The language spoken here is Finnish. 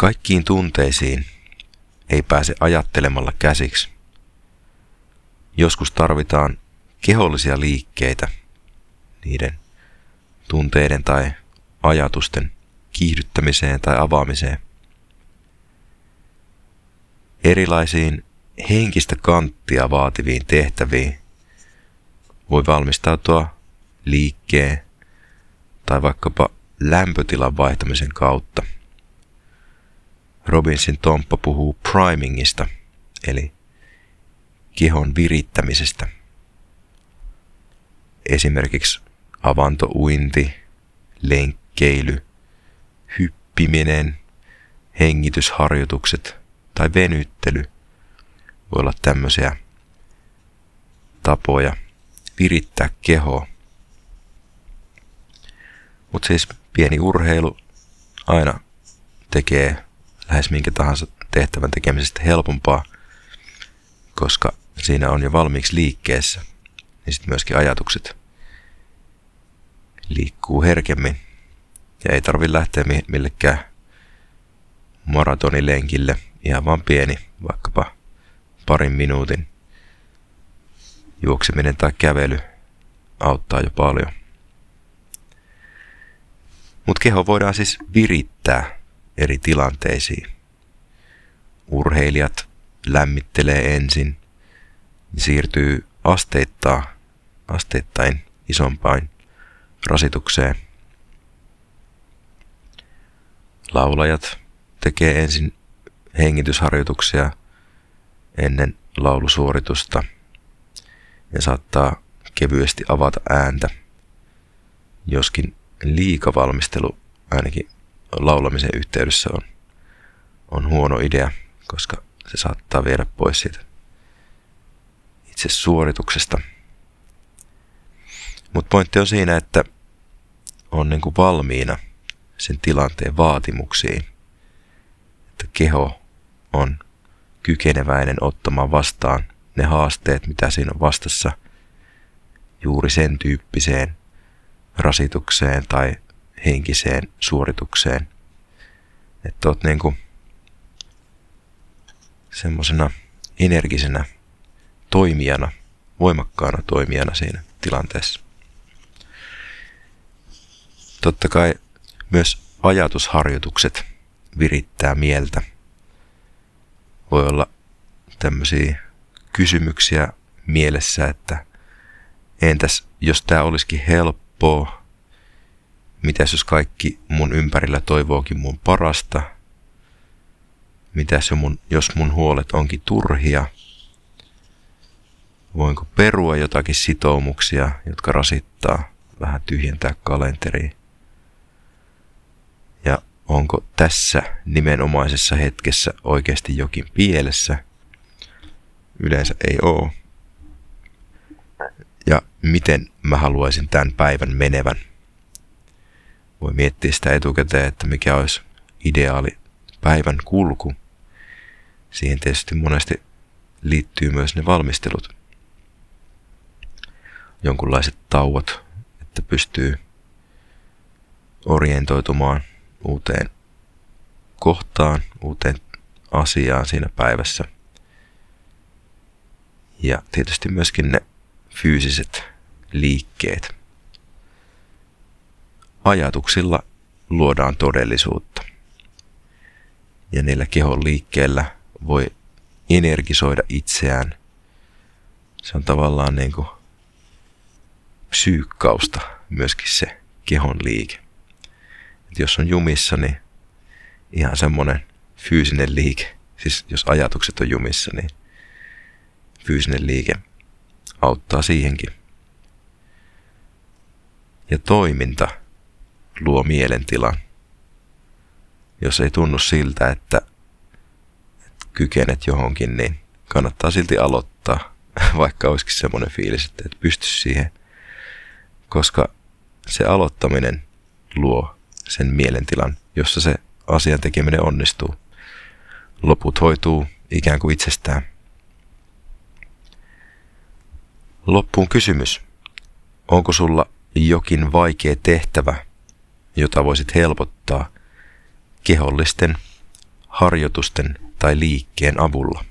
Kaikkiin tunteisiin ei pääse ajattelemalla käsiksi. Joskus tarvitaan kehollisia liikkeitä niiden tunteiden tai ajatusten kiihdyttämiseen tai avaamiseen. Erilaisiin henkistä kanttia vaativiin tehtäviin voi valmistautua liikkeen tai vaikkapa lämpötilan vaihtamisen kautta. Robinsin Tomppa puhuu primingista, eli kehon virittämisestä. Esimerkiksi avantouinti, lenkkeily, hyppiminen, hengitysharjoitukset tai venyttely voi olla tämmöisiä tapoja virittää kehoa. Mutta siis pieni urheilu aina tekee lähes minkä tahansa tehtävän tekemisestä helpompaa, koska siinä on jo valmiiksi liikkeessä, niin sitten myöskin ajatukset liikkuu herkemmin ja ei tarvi lähteä millekään maratonilenkille, ihan vaan pieni, vaikkapa parin minuutin juokseminen tai kävely auttaa jo paljon. Mutta keho voidaan siis virittää eri tilanteisiin. Urheilijat lämmittelee ensin, siirtyy asteittain, asteittain isompaan rasitukseen. Laulajat tekee ensin hengitysharjoituksia ennen laulusuoritusta ja saattaa kevyesti avata ääntä, joskin liikavalmistelu ainakin laulamisen yhteydessä on, on huono idea, koska se saattaa viedä pois siitä itse suorituksesta. Mutta pointti on siinä, että on niin kuin valmiina sen tilanteen vaatimuksiin, että keho on kykeneväinen ottamaan vastaan ne haasteet, mitä siinä on vastassa juuri sen tyyppiseen rasitukseen tai henkiseen suoritukseen. Että oot niinku semmosena energisenä toimijana, voimakkaana toimijana siinä tilanteessa. Totta kai myös ajatusharjoitukset virittää mieltä. Voi olla tämmöisiä kysymyksiä mielessä, että entäs jos tämä olisikin helppoa, mitäs jos kaikki mun ympärillä toivookin mun parasta, mitäs jos mun huolet onkin turhia, voinko perua jotakin sitoumuksia, jotka rasittaa, vähän tyhjentää kalenteriin. Ja onko tässä nimenomaisessa hetkessä oikeasti jokin pielessä – Yleensä ei oo. Ja miten mä haluaisin tämän päivän menevän. Voi miettiä sitä etukäteen, että mikä olisi ideaali päivän kulku. Siihen tietysti monesti liittyy myös ne valmistelut. Jonkunlaiset tauot, että pystyy orientoitumaan uuteen kohtaan, uuteen asiaan siinä päivässä – ja tietysti myöskin ne fyysiset liikkeet. Ajatuksilla luodaan todellisuutta. Ja niillä kehon liikkeellä voi energisoida itseään. Se on tavallaan niin kuin psyykkausta myöskin se kehon liike. Et jos on jumissa, niin ihan semmoinen fyysinen liike, siis jos ajatukset on jumissa, niin fyysinen liike auttaa siihenkin. Ja toiminta luo mielentilan. Jos ei tunnu siltä, että, kykenet johonkin, niin kannattaa silti aloittaa, vaikka olisikin semmoinen fiilis, että et pysty siihen. Koska se aloittaminen luo sen mielentilan, jossa se asian tekeminen onnistuu. Loput hoituu ikään kuin itsestään. Loppuun kysymys. Onko sulla jokin vaikea tehtävä, jota voisit helpottaa kehollisten harjoitusten tai liikkeen avulla.